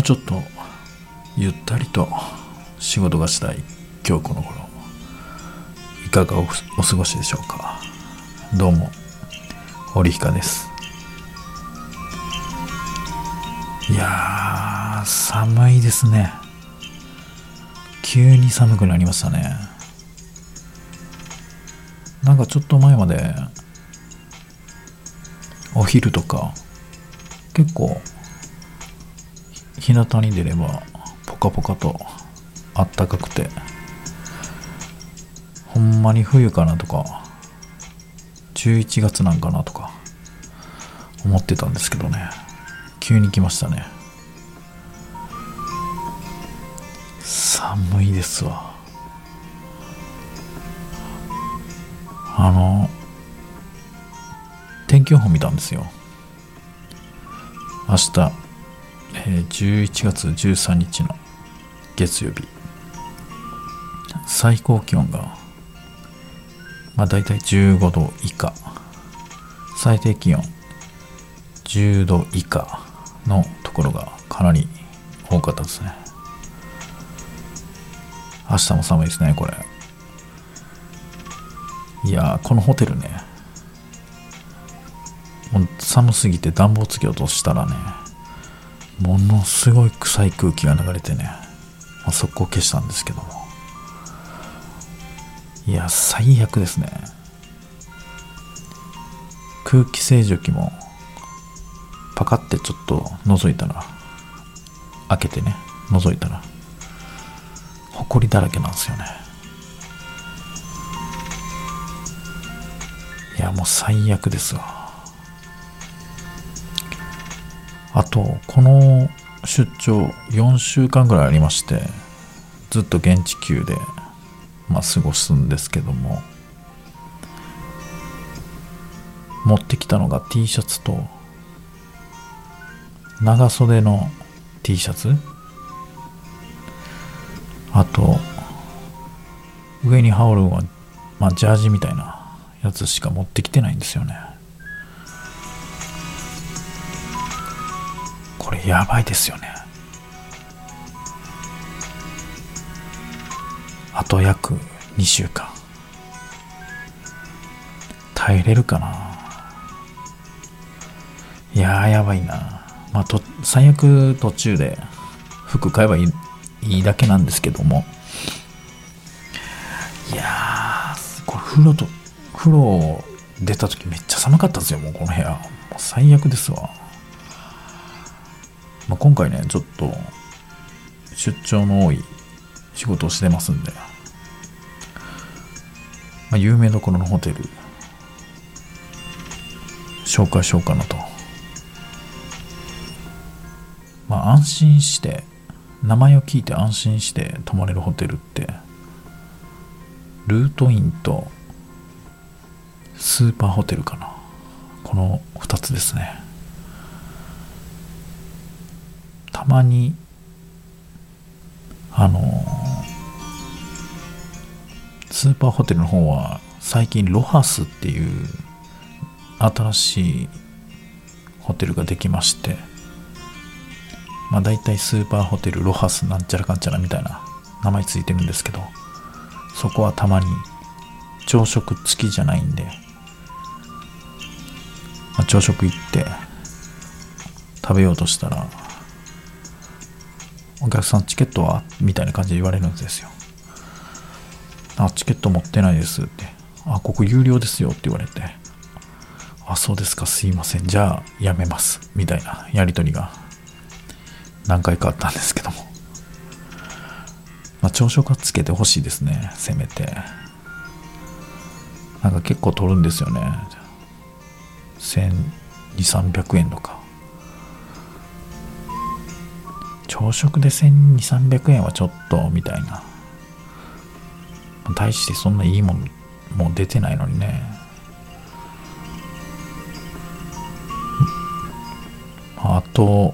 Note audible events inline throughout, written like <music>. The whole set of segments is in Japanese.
うちょっとゆったりと仕事がしたい今日この頃いかがお過ごしでしょうか。どうも織彦です。いや寒いですね。急に寒くなりましたね。なんかちょっと前までお昼とか結構日向に出ればポカポカとあったかくてほんまに冬かなとか11月なんかなとか思ってたんですけどね。急に来ましたね。寒いですわ。あの天気予報見たんですよ。明日、えー、11月13日の月曜日。最高気温がまあ大体15度以下。最低気温10度以下のところがかなり多かったですね。明日も寒いですねこれ。いやこのホテルねもう寒すぎて暖房つけようとしたらねものすごい臭い空気が流れてね、まあ、速攻消したんですけども。いや最悪ですね。空気清浄機もパカってちょっと覗いたら開けてね覗いたら埃だらけなんですよね。いやもう最悪ですわ。あとこの出張4週間ぐらいありましてずっと現地級で、まあ、過ごすんですけども。持ってきたのが T シャツと長袖の T シャツ。あと上に羽織るのは、まあ、ジャージみたいなやつしか持ってきてないんですよね。これやばいですよね。あと約2週間。耐えれるかな。いやーやばいな。まあと最悪途中で服買えばいいいいだけなんですけども。いやーこれ風呂と風呂出た時めっちゃ寒かったですよもうこの部屋。もう最悪ですわ、まあ、今回ねちょっと出張の多い仕事をしてますんで、まあ、有名どころのホテル。紹介しようかなと。まあ安心して名前を聞いて安心して泊まれるホテルってルートインとスーパーホテルかな。この2つですね。たまにあのスーパーホテルの方は最近ロハスっていう新しいホテルができましてまあ大体スーパーホテルロハスなんちゃらかんちゃらみたいな名前ついてるんですけどそこはたまに朝食付きじゃないんで、まあ、朝食行って食べようとしたらお客さんチケットはみたいな感じで言われるんですよ。あチケット持ってないですって。あここ有料ですよって言われて。あそうですかすいません。じゃあやめますみたいなやり取りが何回かあったんですけども、まあ、朝食はつけてほしいですねせめて。なんか結構取るんですよね。1200300円とか。朝食で1200300円はちょっとみたいな。大してそんないいもんもう出てないのにね。あと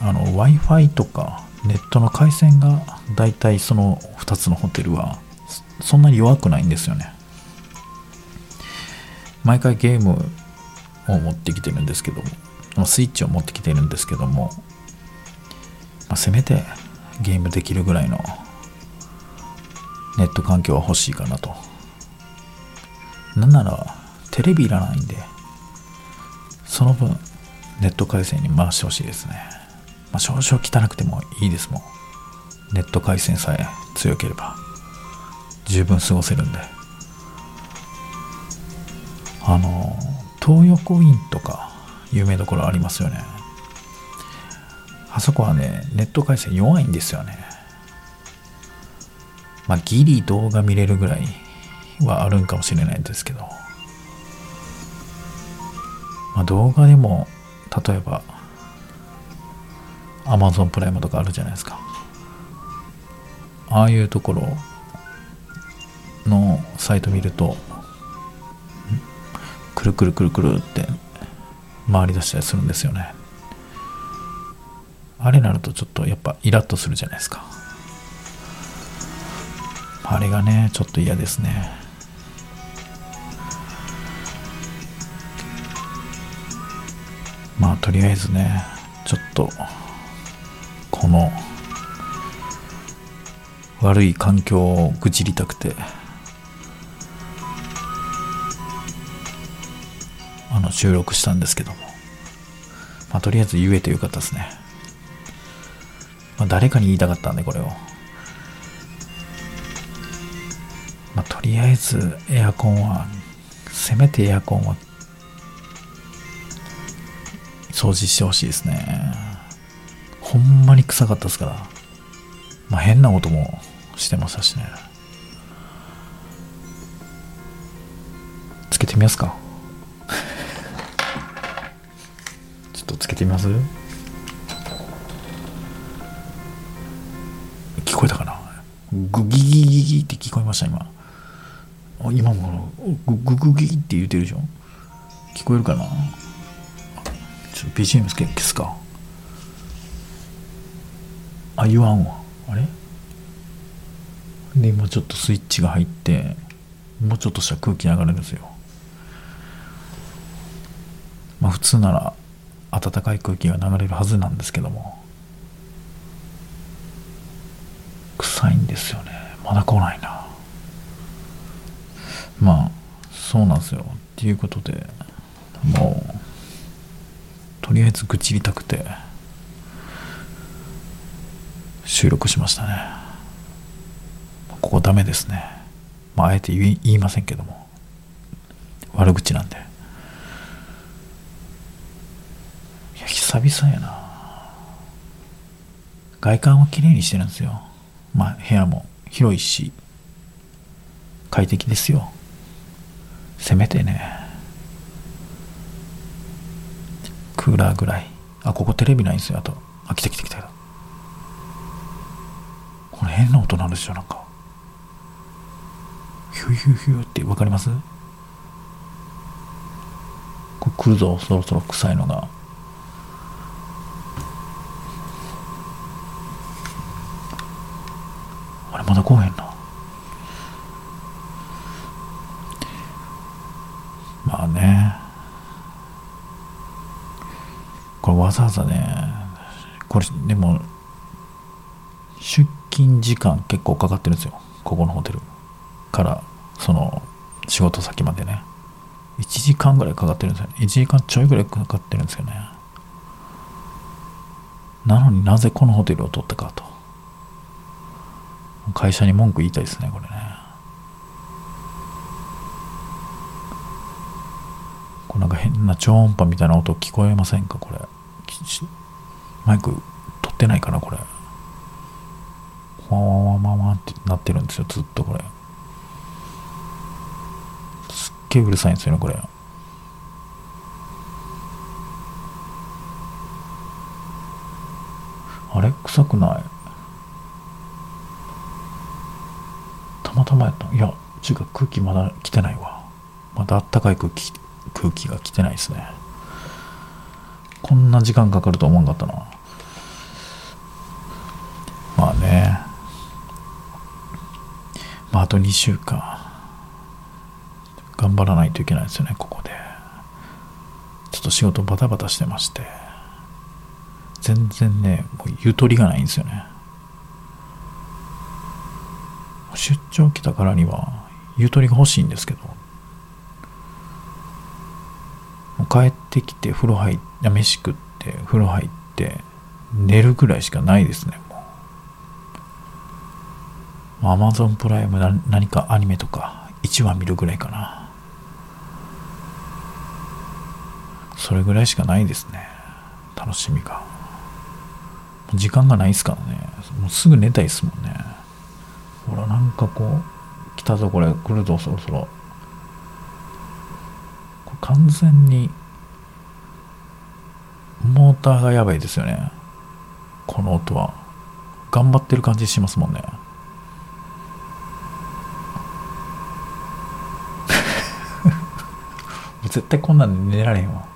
あの w i f i とかネットの回線がだいたいその2つのホテルはそんなに弱くないんですよね。毎回ゲームを持ってきてるんですけどもスイッチを持ってきてるんですけどもあ、せめてゲームできるぐらいのネット環境は欲しいかなと。なんならテレビいらないんで、その分ネット回線に回してほしいですね。まあ、少々汚くてもいいですもん。ネット回線さえ強ければ十分過ごせるんで。あの、東横インとか有名どころありますよね。あそこはね、ネット回線弱いんですよね。まあ、ギリ動画見れるぐらいはあるんかもしれないんですけど、まあ、動画でも、例えば、Amazon プライムとかあるじゃないですか。ああいうところのサイト見ると、くるくるくるくるって回り出したりするんですよね。あれなるとちょっとやっぱイラッとするじゃないですか。あれがね、ちょっと嫌ですね。まあとりあえずね、ちょっと、この、悪い環境を愚痴りたくて、あの、収録したんですけども、まあとりあえず言えてよかったですね。まあ、誰かに言いたかったんで、これを。まあ、とりあえずエアコンは、せめてエアコンは掃除してほしいですね。ほんまに臭かったですから。まあ、変な音もしてましたしね。つけてみますか <laughs> ちょっとつけてみます？グギギギギって聞こえました今。今もグググギって言うてるでしょ？聞こえるかな？ちょっと BGM 消すか。あ言わんわ。あれ？で今ちょっとスイッチが入ってもうちょっとした空気流れるんですよ。まあ普通なら暖かい空気が流れるはずなんですけども。いんですよね。まだ来ないな。まあそうなんですよ。っていうことでもうとりあえず愚痴りたくて収録しましたね。ここダメですね。まああえて言いませんけども。悪口なんで。いや久々やな。外観は綺麗にしてるんですよ。まあ部屋も広いし快適ですよ。せめてねクーラーぐらい。あここテレビないんですよあと。あ来た来た来た。これ変な音なんですよなんか。ヒューヒューヒューって分かります？これ来るぞそろそろ臭いのがあれまだ来へんな。まあね。これわざわざねこれでも出勤時間結構かかってるんですよ。ここのホテル。からその仕事先までね。1時間ぐらいかかってるんですよ。ね1時間ちょいぐらいかかってるんですよね。なのになぜこのホテルを取ったかと。会社に文句言いたいですねこれね。こうなんか変な超音波みたいな音聞こえませんか？これ。マイク取ってないかなこれ。ワンワンワンワンってなってるんですよずっとこれ。すっげえうるさいんですよねこれ。あれ？臭くないたまたまやった。いや違うか空気まだ来てないわ。まだあったかい空気空気が来てないですね。こんな時間かかると思わんかったな。まあね。まああと2週間。頑張らないといけないですよねここで。ちょっと仕事バタバタしてまして。全然ねもうゆとりがないんですよね。出張来たからにはゆとりが欲しいんですけど。帰ってきて風呂入って飯食って風呂入って寝るぐらいしかないですねもう。アマゾンプライムな何かアニメとか1話見るぐらいかな。それぐらいしかないですね楽しみが。時間がないですからね。もうすぐ寝たいですもんね。ほらなんかこう来たぞこれ。来るぞそろそろ。完全にモーターがやばいですよね。この音は。頑張ってる感じしますもんね。<laughs> 絶対こんなんで寝られへんわ。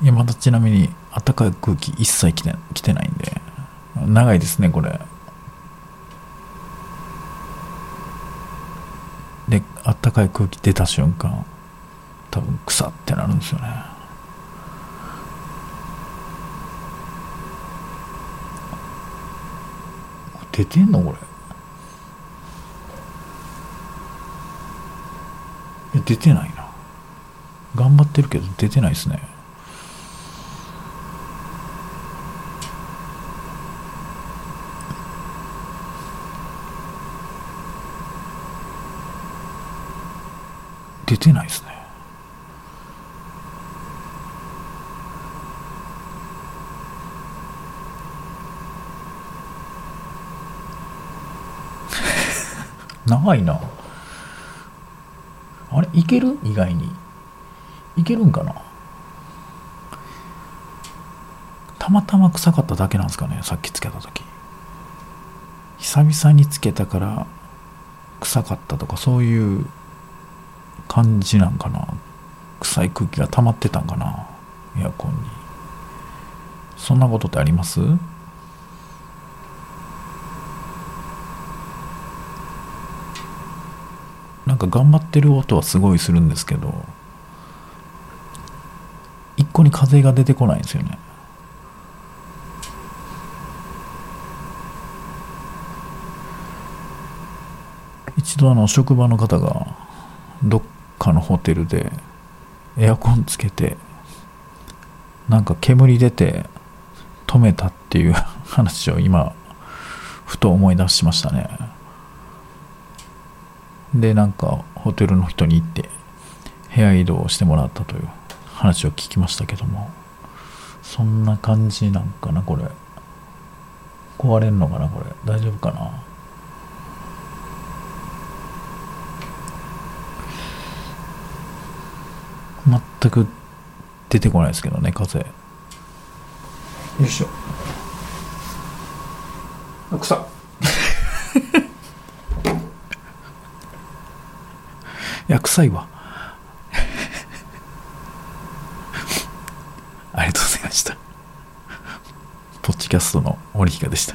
いやまだちなみに暖かい空気一切来て来てないんで。長いですねこれ。であったかい空気出た瞬間多分草ってなるんですよね。出てんのこれ？出てないな。頑張ってるけど出てないですね。出てないですね。<laughs> 長いな。あれいける？意外に。いけるんかな？たまたま臭かっただけなんですかねさっきつけた時。久々につけたから臭かったとかそういう感じなんかな。臭い空気が溜まってたんかな。エアコンに。そんなことってあります？なんか頑張ってる音はすごいするんですけど一個に風が出てこないんですよね。一度あの職場の方がどっかのホテルでエアコンつけてなんか煙出て止めたっていう <laughs> 話を今ふと思い出しましたね。でなんかホテルの人に行って部屋移動してもらったという話を聞きましたけども。そんな感じなんかなこれ。壊れんのかなこれ。大丈夫かな？全く出てこないですけどね風。よいしょ。あ臭っ <laughs> いや臭いわ。<laughs> ありがとうございました。ポッドキャストの森ひかでした